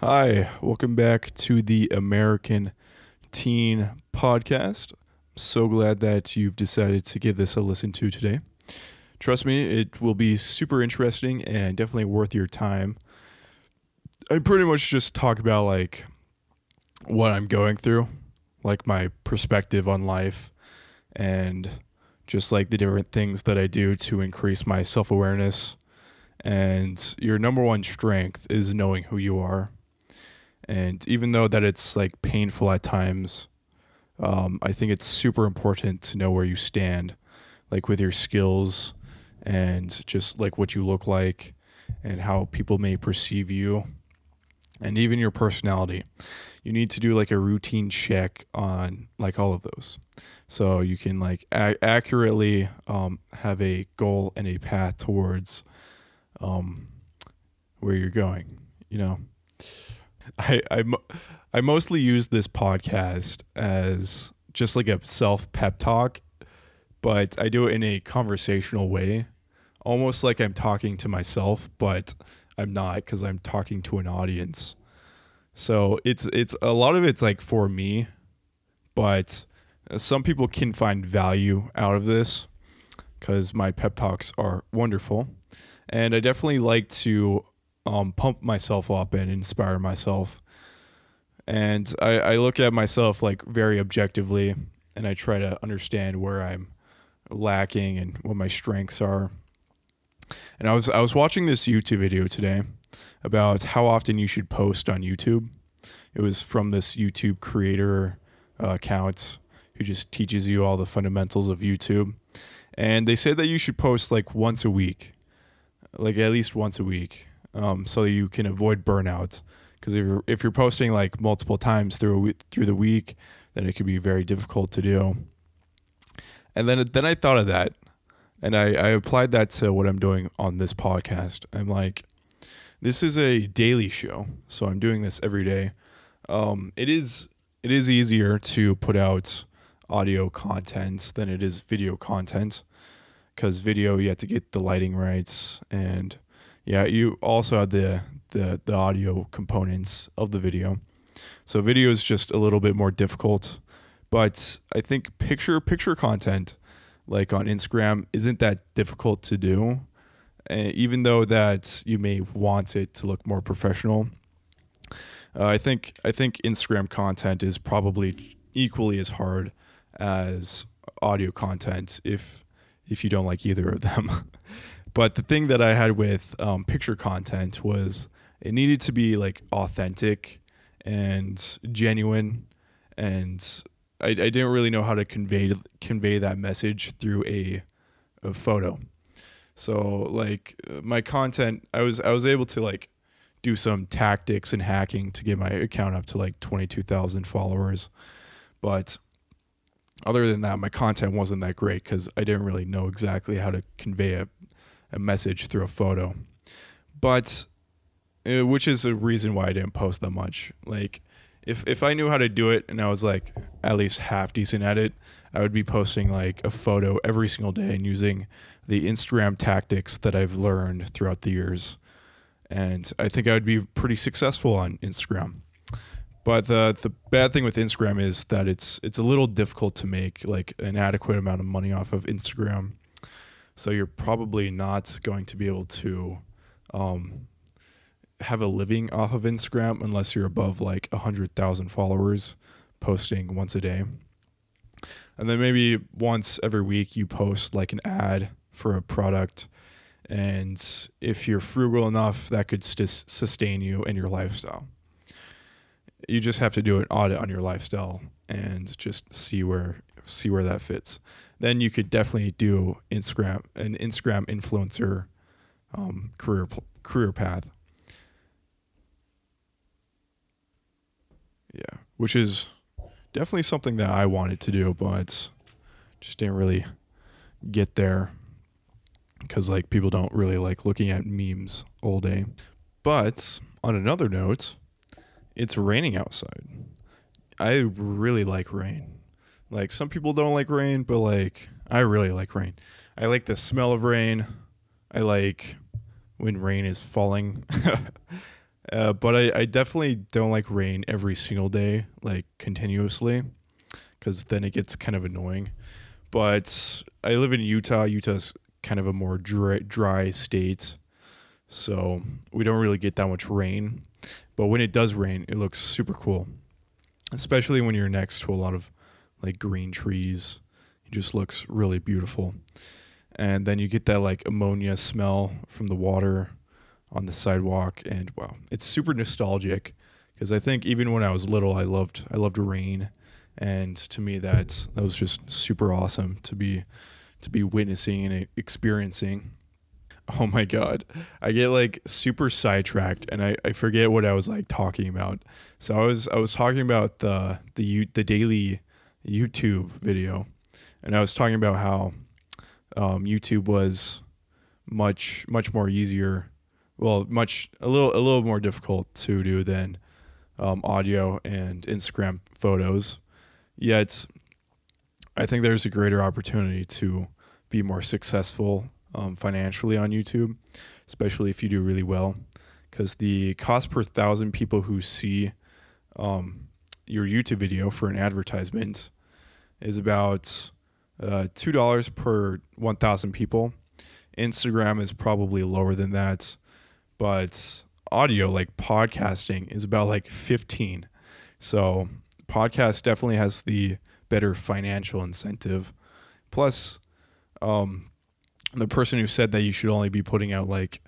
Hi, welcome back to the American Teen Podcast. I'm so glad that you've decided to give this a listen to today. Trust me, it will be super interesting and definitely worth your time. I pretty much just talk about like what I'm going through, like my perspective on life, and just like the different things that I do to increase my self awareness. And your number one strength is knowing who you are. And even though that it's like painful at times, um, I think it's super important to know where you stand, like with your skills and just like what you look like and how people may perceive you and even your personality. You need to do like a routine check on like all of those. So you can like a- accurately um, have a goal and a path towards um, where you're going, you know. I, I, I mostly use this podcast as just like a self pep talk, but I do it in a conversational way, almost like I'm talking to myself, but I'm not because I'm talking to an audience. So it's it's a lot of it's like for me, but uh, some people can find value out of this because my pep talks are wonderful, and I definitely like to um, pump myself up and inspire myself. And I, I look at myself like very objectively and I try to understand where I'm lacking and what my strengths are. And I was I was watching this YouTube video today about how often you should post on YouTube. It was from this YouTube creator uh, account who just teaches you all the fundamentals of YouTube. And they said that you should post like once a week, like at least once a week um, so you can avoid burnout. Because if you're if you're posting like multiple times through through the week, then it could be very difficult to do. And then then I thought of that, and I, I applied that to what I'm doing on this podcast. I'm like, this is a daily show, so I'm doing this every day. Um, it is it is easier to put out audio content than it is video content because video you have to get the lighting rights and yeah, you also had the the the audio components of the video. So video is just a little bit more difficult, but I think picture picture content like on Instagram isn't that difficult to do. Uh, even though that you may want it to look more professional. Uh, I think I think Instagram content is probably equally as hard as audio content if if you don't like either of them. But the thing that I had with um, picture content was it needed to be like authentic and genuine, and I, I didn't really know how to convey convey that message through a, a photo. So like my content, I was I was able to like do some tactics and hacking to get my account up to like twenty two thousand followers, but other than that, my content wasn't that great because I didn't really know exactly how to convey a a message through a photo. But uh, which is a reason why I didn't post that much. Like if if I knew how to do it and I was like at least half decent at it, I would be posting like a photo every single day and using the Instagram tactics that I've learned throughout the years. And I think I would be pretty successful on Instagram. But the the bad thing with Instagram is that it's it's a little difficult to make like an adequate amount of money off of Instagram. So you're probably not going to be able to um, have a living off of Instagram unless you're above like a hundred thousand followers, posting once a day. And then maybe once every week you post like an ad for a product. And if you're frugal enough, that could st- sustain you in your lifestyle. You just have to do an audit on your lifestyle and just see where see where that fits then you could definitely do Instagram an Instagram influencer um, career career path. Yeah, which is definitely something that I wanted to do, but just didn't really get there because like people don't really like looking at memes all day. But on another note, it's raining outside. I really like rain. Like some people don't like rain, but like I really like rain. I like the smell of rain. I like when rain is falling. Uh, but I, I definitely don't like rain every single day, like continuously, because then it gets kind of annoying. But I live in Utah. Utah's kind of a more dry, dry state, so we don't really get that much rain. But when it does rain, it looks super cool, especially when you're next to a lot of like green trees. It just looks really beautiful. And then you get that like ammonia smell from the water on the sidewalk and wow, it's super nostalgic because I think even when I was little I loved I loved rain and to me that that was just super awesome to be to be witnessing and experiencing. Oh my god. I get like super sidetracked and I, I forget what I was like talking about. So I was I was talking about the the the daily YouTube video and I was talking about how um, YouTube was much much more easier well much a little a little more difficult to do than um, audio and Instagram photos. Yet I think there's a greater opportunity to be more successful um, financially on YouTube especially if you do really well because the cost per thousand people who see um, your YouTube video for an advertisement is about uh, two dollars per one thousand people. Instagram is probably lower than that, but audio like podcasting is about like fifteen. So podcast definitely has the better financial incentive. Plus, um, the person who said that you should only be putting out like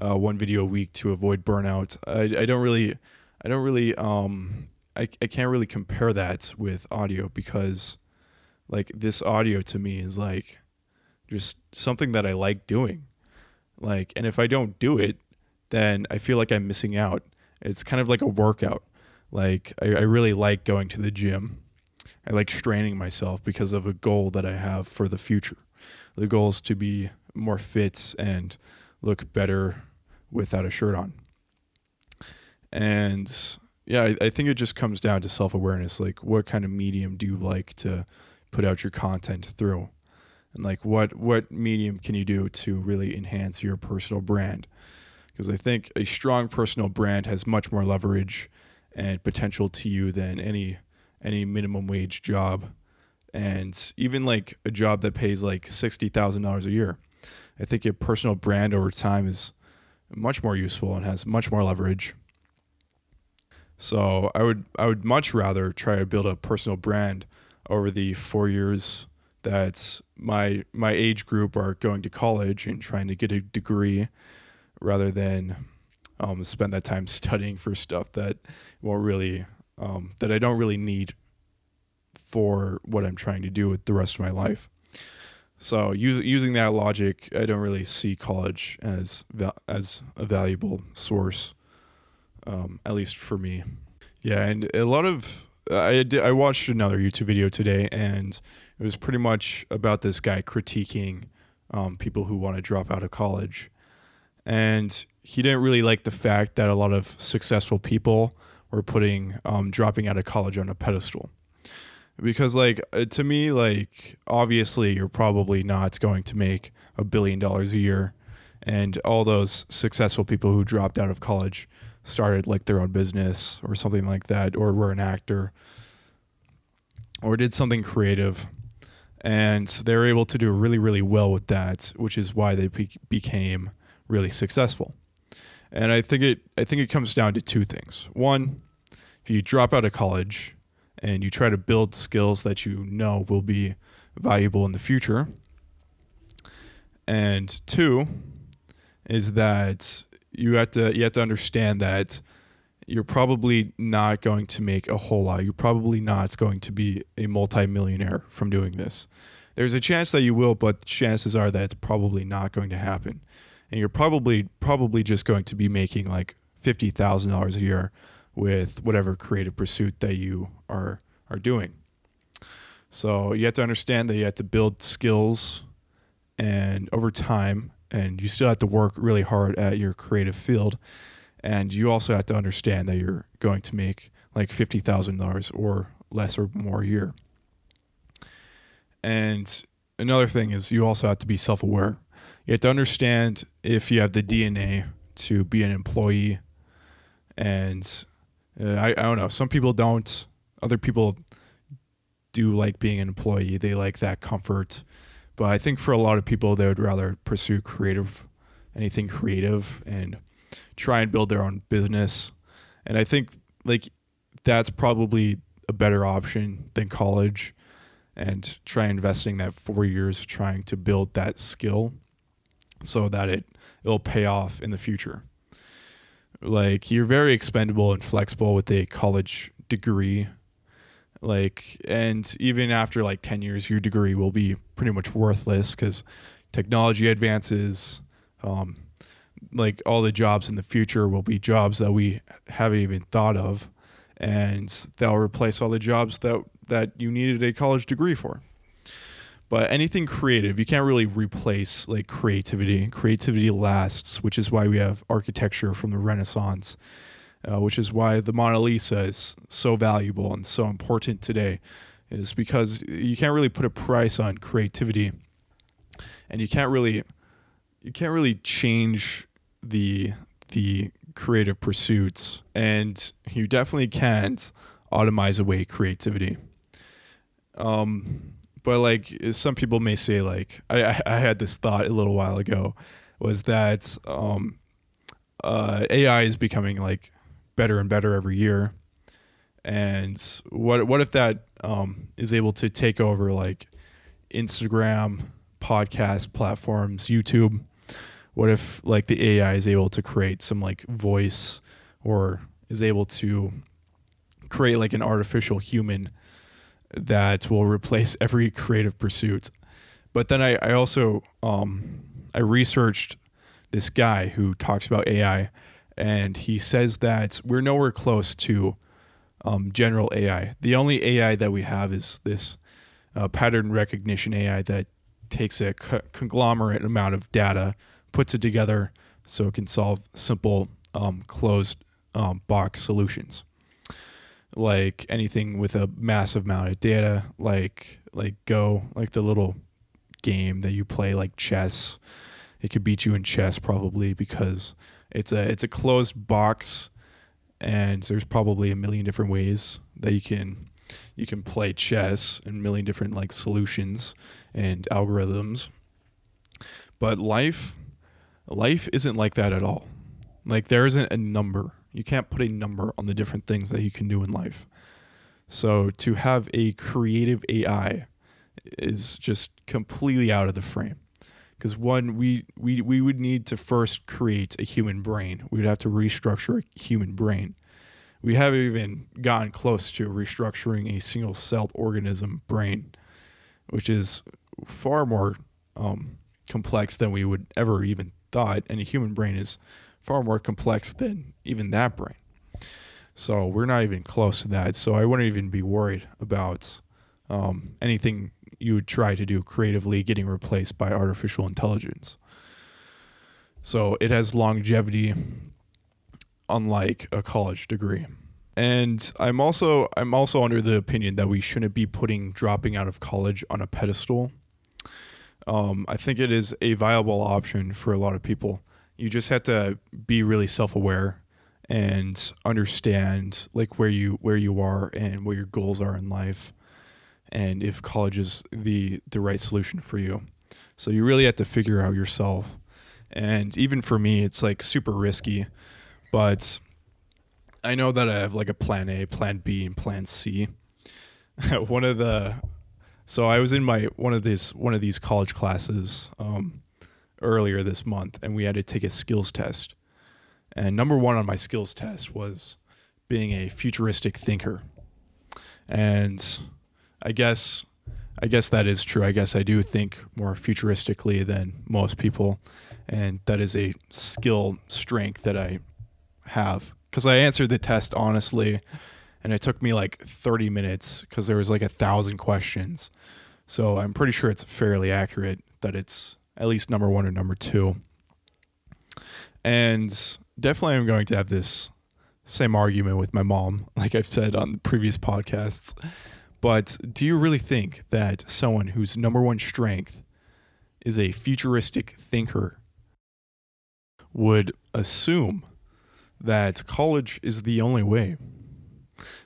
uh, one video a week to avoid burnout, I, I don't really, I don't really, um, I, I can't really compare that with audio because like this audio to me is like just something that I like doing. Like, and if I don't do it, then I feel like I'm missing out. It's kind of like a workout. Like, I, I really like going to the gym. I like straining myself because of a goal that I have for the future. The goal is to be more fit and look better without a shirt on. And yeah, I, I think it just comes down to self awareness. Like, what kind of medium do you like to put out your content through? And like what what medium can you do to really enhance your personal brand? Because i think a strong personal brand has much more leverage and potential to you than any any minimum wage job. And even like a job that pays like $60,000 a year i think a personal brand over time is much more useful and has much more leverage. So i would i would much rather try to build a personal brand over the four years that my my age group are going to college and trying to get a degree rather than um, spend that time studying for stuff that won't really um, that I don't really need for what I'm trying to do with the rest of my life. So using that logic, I don't really see college as as a valuable source, um, at least for me. Yeah, and a lot of I did, I watched another YouTube video today, and it was pretty much about this guy critiquing um, people who want to drop out of college, and he didn't really like the fact that a lot of successful people were putting um, dropping out of college on a pedestal. Because, like, uh, to me, like, obviously, you're probably not going to make a billion dollars a year. And all those successful people who dropped out of college started like their own business or something like that, or were an actor, or did something creative, and they were able to do really, really well with that, which is why they be- became really successful. And I think it, I think it comes down to two things. One, if you drop out of college and you try to build skills that you know will be valuable in the future, and two, is that you have to you have to understand that you're probably not going to make a whole lot. You're probably not going to be a multimillionaire from doing this. There's a chance that you will, but chances are that it's probably not going to happen. And you're probably probably just going to be making like fifty thousand dollars a year with whatever creative pursuit that you are are doing. So you have to understand that you have to build skills and over time and you still have to work really hard at your creative field and you also have to understand that you're going to make like $50,000 or less or more a year. And another thing is you also have to be self-aware. You have to understand if you have the DNA to be an employee and uh, I, I don't know. Some people don't. Other people do like being an employee. They like that comfort. But I think for a lot of people, they would rather pursue creative, anything creative, and try and build their own business. And I think like that's probably a better option than college and try investing that four years trying to build that skill so that it it'll pay off in the future. Like you're very expendable and flexible with a college degree. Like and even after like 10 years your degree will be pretty much worthless cuz technology advances um like all the jobs in the future will be jobs that we haven't even thought of and they'll replace all the jobs that that you needed a college degree for. But anything creative, you can't really replace like creativity. Creativity lasts, which is why we have architecture from the Renaissance, uh, which is why the Mona Lisa is so valuable and so important today, is because you can't really put a price on creativity, and you can't really, you can't really change the the creative pursuits, and you definitely can't automize away creativity. Um, but like some people may say, like I, I had this thought a little while ago, was that um, uh, AI is becoming like better and better every year, and what what if that um, is able to take over like Instagram, podcast platforms, YouTube? What if like the AI is able to create some like voice or is able to create like an artificial human that will replace every creative pursuit. But then I, I also um, I researched this guy who talks about AI, and he says that we're nowhere close to um, general AI. The only AI that we have is this uh, pattern recognition AI that takes a co- conglomerate amount of data, puts it together so it can solve simple um, closed um, box solutions like anything with a massive amount of data, like like Go, like the little game that you play like chess. It could beat you in chess probably because it's a it's a closed box and there's probably a million different ways that you can you can play chess and a million different like solutions and algorithms. But life life isn't like that at all. Like there isn't a number you can't put a number on the different things that you can do in life. So to have a creative AI is just completely out of the frame. Because one, we, we we would need to first create a human brain. We would have to restructure a human brain. We haven't even gotten close to restructuring a single celled organism brain, which is far more um, complex than we would ever even thought. And a human brain is far more complex than even that brain. So we're not even close to that. So I wouldn't even be worried about um, anything you would try to do creatively getting replaced by artificial intelligence. So it has longevity, unlike a college degree. And I'm also I'm also under the opinion that we shouldn't be putting dropping out of college on a pedestal. Um, I think it is a viable option for a lot of people you just have to be really self-aware and understand like where you where you are and what your goals are in life and if college is the the right solution for you so you really have to figure out yourself and even for me it's like super risky but i know that i have like a plan a plan b and plan c one of the so i was in my one of these one of these college classes um, earlier this month, and we had to take a skills test. And number one on my skills test was being a futuristic thinker. And I guess I guess that is true. I guess I do think more futuristically than most people, and that is a skill strength that I have because I answered the test honestly, and it took me like 30 minutes because there was like a thousand questions. So I'm pretty sure it's fairly accurate that it's at least number one or number two. And definitely, I'm going to have this same argument with my mom, like I've said on previous podcasts. But do you really think that someone whose number one strength is a futuristic thinker would assume that college is the only way.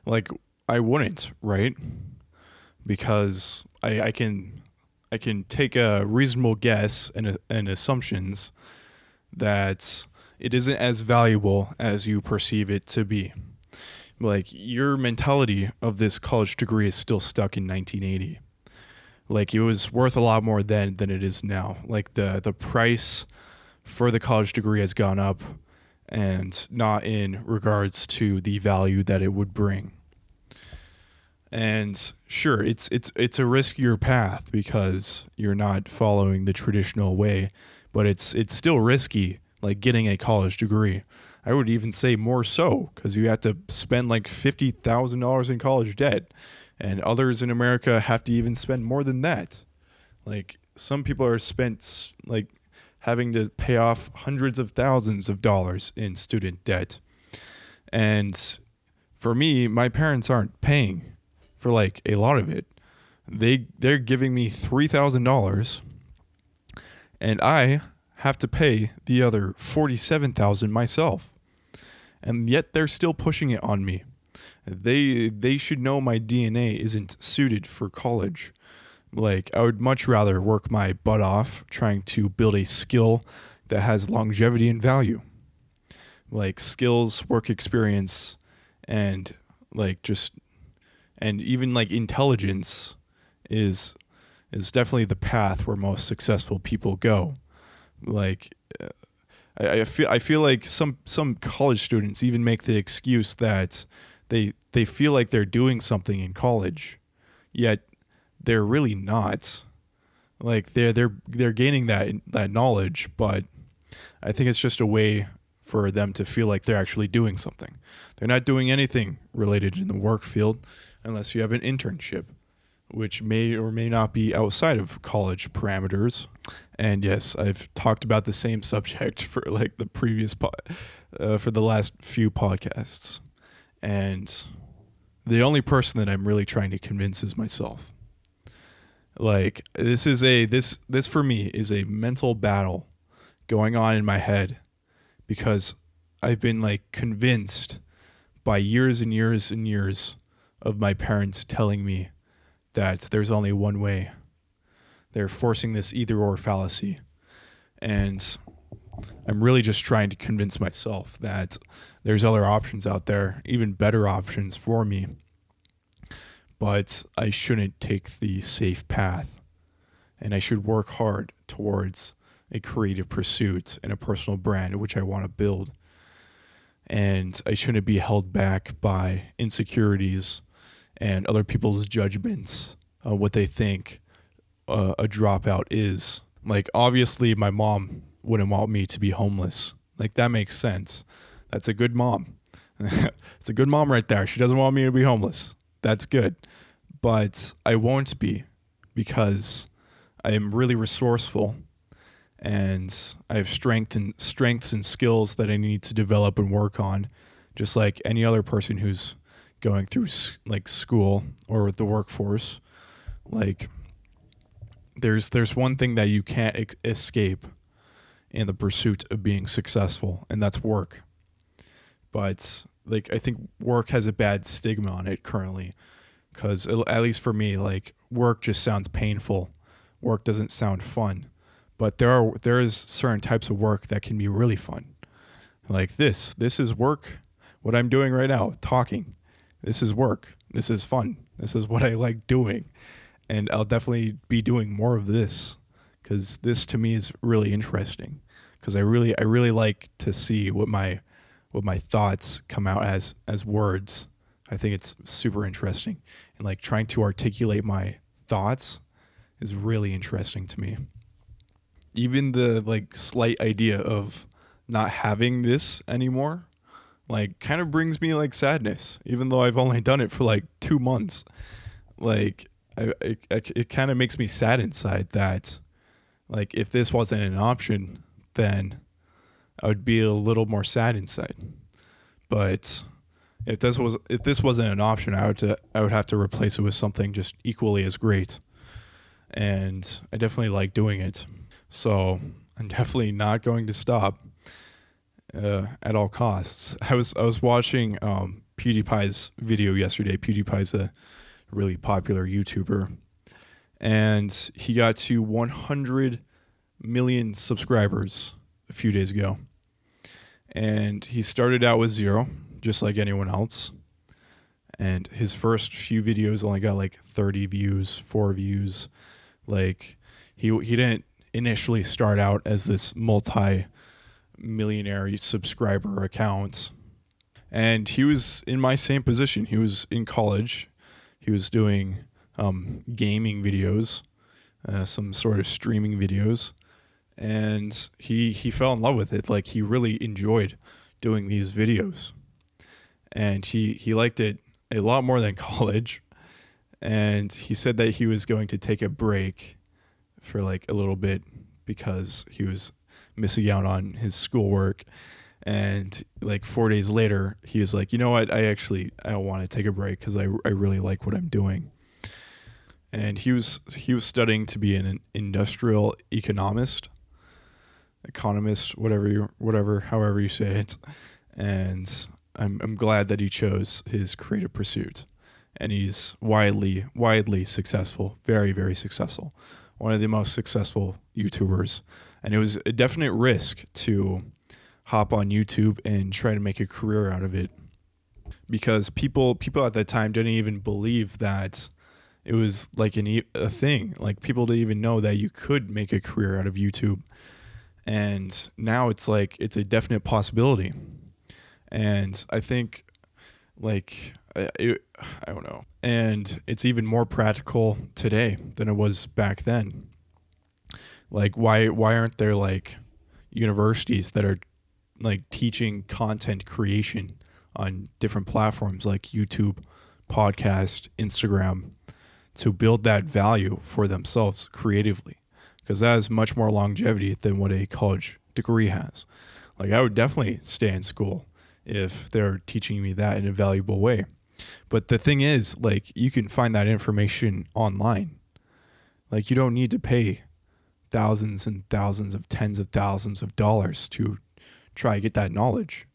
Like I wouldn't, right? Because I, I can I can take a reasonable guess and, and assumptions that it isn't as valuable as you perceive it to be. Like your mentality of this college degree is still stuck in 1980. Like it was worth a lot more then than it is now. Like the the price for the college degree has gone up and not in regards to the value that it would bring. And sure, it's it's it's a riskier path because you're not following the traditional way, but it's it's still risky like getting a college degree. I would even say more so because you have to spend like fifty thousand dollars in college debt, and others in America have to even spend more than that. Like some people are spent like having to pay off hundreds of thousands of dollars in student debt, and for me, my parents aren't paying for like a lot of it. They they're giving me three thousand dollars, and I have to pay the other forty seven thousand myself and yet they're still pushing it on me. They they should know my DNA isn't suited for college. Like I would much rather work my butt off trying to build a skill that has longevity and value. Like skills, work experience and like just and even like intelligence is is definitely the path where most successful people go. Like I, I feel I feel like some some college students even make the excuse that they they feel like they're doing something in college, yet they're really not. Like they're they're they're gaining that that knowledge, but I think it's just a way for them to feel like they're actually doing something. They're not doing anything related in the work field unless you have an internship which may or may not be outside of college parameters. And yes, I've talked about the same subject for like the previous po- uh, for the last few podcasts. And the only person that I'm really trying to convince is myself. Like this is a this this for me is a mental battle going on in my head because I've been like convinced by years and years and years of my parents telling me that there's only one way. They're forcing this either or fallacy. And I'm really just trying to convince myself that there's other options out there, even better options for me. But I shouldn't take the safe path. And I should work hard towards a creative pursuit and a personal brand which I want to build. And I shouldn't be held back by insecurities and other people's judgments of what they think uh, a dropout is. Like, obviously, my mom wouldn't want me to be homeless. Like, that makes sense. That's a good mom. it's a good mom right there. She doesn't want me to be homeless. That's good. But I won't be because I am really resourceful and I have strength and strengths and skills that I need to develop and work on, just like any other person who's going through like school or the workforce like there's there's one thing that you can't escape in the pursuit of being successful and that's work but like i think work has a bad stigma on it currently because at least for me like work just sounds painful work doesn't sound fun but there are there is certain types of work that can be really fun like this this is work what i'm doing right now talking this is work. This is fun. This is what I like doing. And I'll definitely be doing more of this cuz this to me is really interesting cuz I really I really like to see what my what my thoughts come out as as words. I think it's super interesting. And like trying to articulate my thoughts is really interesting to me. Even the like slight idea of not having this anymore like kind of brings me like sadness even though i've only done it for like two months like I, it, it kind of makes me sad inside that like if this wasn't an option then i would be a little more sad inside but if this was if this wasn't an option i would to, i would have to replace it with something just equally as great and i definitely like doing it so i'm definitely not going to stop uh, at all costs. I was I was watching um, PewDiePie's video yesterday. PewDiePie's a really popular YouTuber, and he got to 100 million subscribers a few days ago. And he started out with zero, just like anyone else. And his first few videos only got like 30 views, four views. Like he he didn't initially start out as this multi millionaire subscriber account. And he was in my same position. He was in college. He was doing um, gaming videos, uh, some sort of streaming videos and he he fell in love with it. Like he really enjoyed doing these videos, and he he liked it a lot more than college. And he said that he was going to take a break for like a little bit because he was missing out on his schoolwork. And like four days later, he was like, you know what? I actually I want to take a break because I I really like what I'm doing. And he was he was studying to be an industrial economist economist, whatever you, whatever, however you say it. And I'm, I'm glad that he chose his creative pursuit. And he's widely, widely successful, very, very successful. One of the most successful YouTubers. And it was a definite risk to hop on YouTube and try to make a career out of it. Because people people at that time didn't even believe that it was like an, a thing. Like people didn't even know that you could make a career out of YouTube. And now it's like it's a definite possibility. And i think like I, I don't know. And it's even more practical today than it was back then. Like why why aren't there like universities that are like teaching content creation on different platforms like youtube podcast instagram to build that value for themselves creatively because that has much more longevity than what a college degree has. Like I would definitely stay in school if they're teaching me that in a valuable way. But the thing is, like you can find that information online. Like you don't need to pay thousands and thousands of tens of thousands of dollars to try to get that knowledge.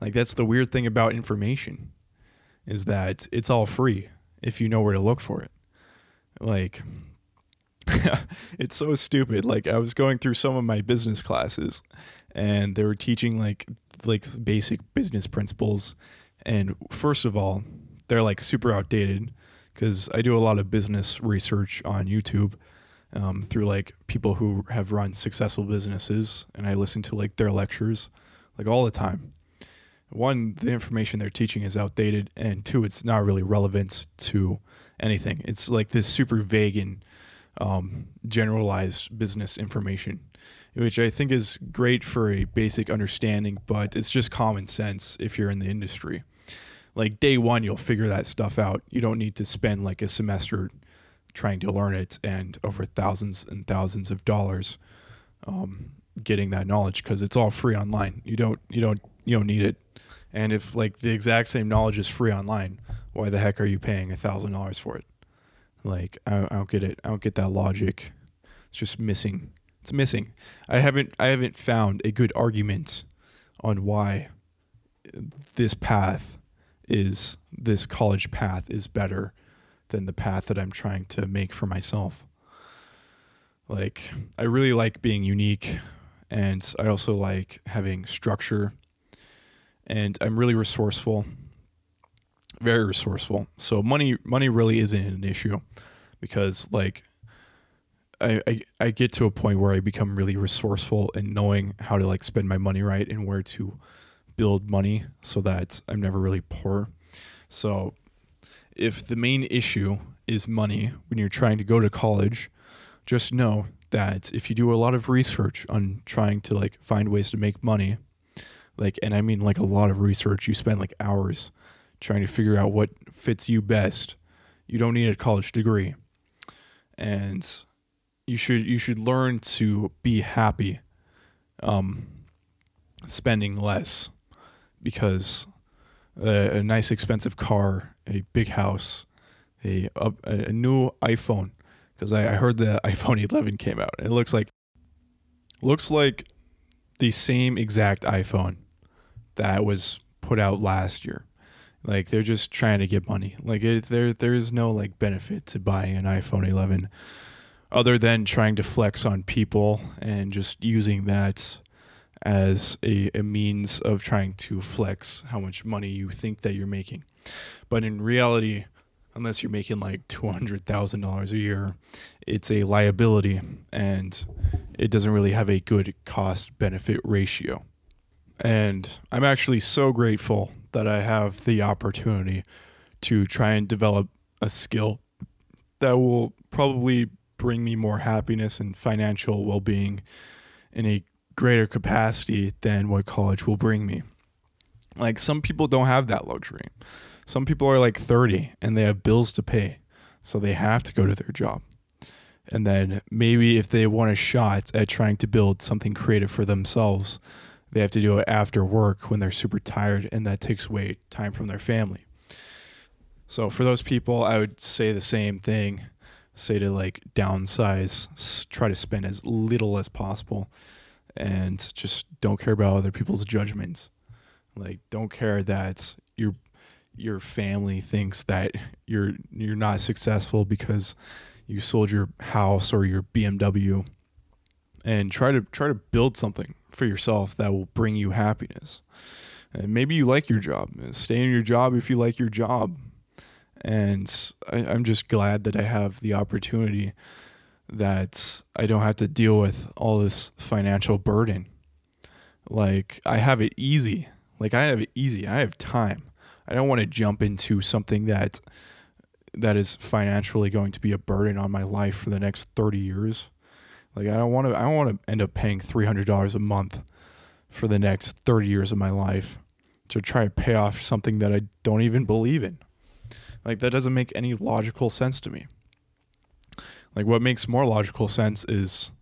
Like that's the weird thing about information is that it's all free if you know where to look for it. Like it's so stupid. Like I was going through some of my business classes and they were teaching like like basic business principles and first of all, they're like super outdated cuz I do a lot of business research on YouTube um, through like people who have run successful businesses and I listen to like their lectures like all the time. One, the information they're teaching is outdated and two, it's not really relevant to anything. It's like this super vague and um, generalized business information, which I think is great for a basic understanding, but it's just common sense if you're in the industry. Like day one, you'll figure that stuff out. You don't need to spend like a semester trying to learn it and over thousands and thousands of dollars um, getting that knowledge because it's all free online. You don't you don't you don't need it. And if like the exact same knowledge is free online, why the heck are you paying a thousand dollars for it? Like I, I don't get it. I don't get that logic. It's just missing. It's missing. I haven't I haven't found a good argument on why this path is this college path is better than the path that I'm trying to make for myself. Like I really like being unique and I also like having structure and I'm really resourceful very resourceful. So money money really isn't an issue because like I, I I get to a point where I become really resourceful and knowing how to like spend my money right and where to build money so that I'm never really poor. So if the main issue is money when you're trying to go to college, just know that if you do a lot of research on trying to like find ways to make money, like and I mean like a lot of research, you spend like hours trying to figure out what fits you best. You don't need a college degree. And you should you should learn to be happy um, spending less because a, nice expensive car, a big house, a a, a new iPhone because I, I heard the iPhone 11 came out. It looks like looks like the same exact iPhone that was put out last year. Like they're just trying to get money. Like it, there there is no like benefit to buying an iPhone 11 other than trying to flex on people and just using that as a, a means of trying to flex how much money you think that you're making. But in reality, unless you're making like $200,000 a year, it's a liability and it doesn't really have a good cost benefit ratio. And I'm actually so grateful that I have the opportunity to try and develop a skill that will probably bring me more happiness and financial well being in a greater capacity than what college will bring me. Like some people don't have that luxury. Some people are like 30 and they have bills to pay, so they have to go to their job. And then maybe if they want a shot at trying to build something creative for themselves, they have to do it after work when they're super tired and that takes away time from their family. So for those people, I would say the same thing. Say to like downsize, try to spend as little as possible and just don't care about other people's judgments. Like don't care that your your family thinks that you're you're not successful because you sold your house or your BMW and try to try to build something for yourself that will bring you happiness. And maybe you like your job. Stay in your job if you like your job. And I, I'm just glad that I have the opportunity that I don't have to deal with all this financial burden. Like I have it easy. Like I have it easy. I have time. I don't want to jump into something that that is financially going to be a burden on my life for the next 30 years. Like I don't want to I don't want to end up paying $300 a month for the next 30 years of my life to try to pay off something that I don't even believe in. Like that doesn't make any logical sense to me. Like what makes more logical sense is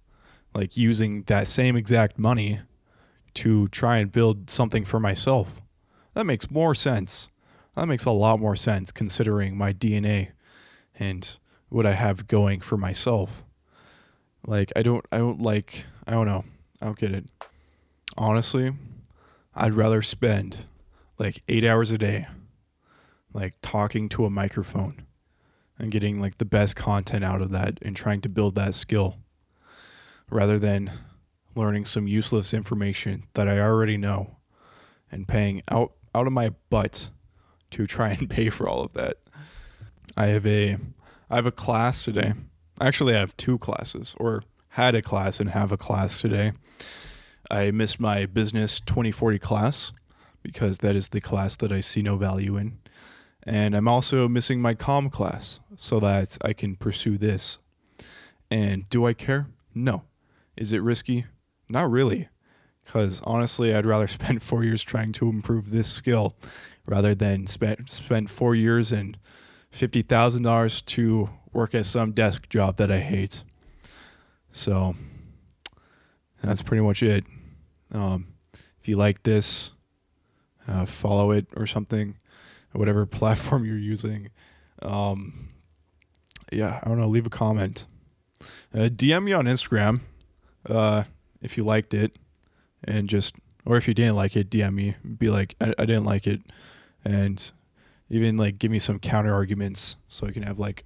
like using that same exact money to try and build something for myself. That makes more sense. That makes a lot more sense considering my DNA and what I have going for myself. Like I don't I don't like I don't know. I don't get it. Honestly, I'd rather spend like 8 hours a day like talking to a microphone and getting like the best content out of that and trying to build that skill rather than learning some useless information that I already know and paying out out of my butt to try and pay for all of that. I have a I have a class today Actually, I have two classes, or had a class and have a class today. I missed my business 2040 class because that is the class that I see no value in. And I'm also missing my com class so that I can pursue this. And do I care? No. Is it risky? Not really. Because honestly, I'd rather spend four years trying to improve this skill rather than spend, spend four years and $50,000 to work at some desk job that I hate. So that's pretty much it. Um, if you like this, uh, follow it or something, whatever platform you're using. Um, yeah, I don't know. Leave a comment. Uh, DM me on Instagram uh, if you liked it, and just or if you didn't like it, DM me. Be like, I, I didn't like it, and even like give me some counter arguments so I can have like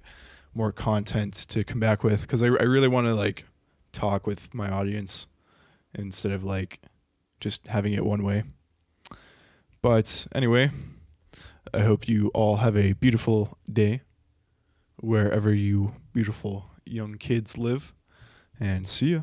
more content to come back with because I, I really want to like talk with my audience instead of like just having it one way. But anyway, I hope you all have a beautiful day wherever you beautiful young kids live and see ya.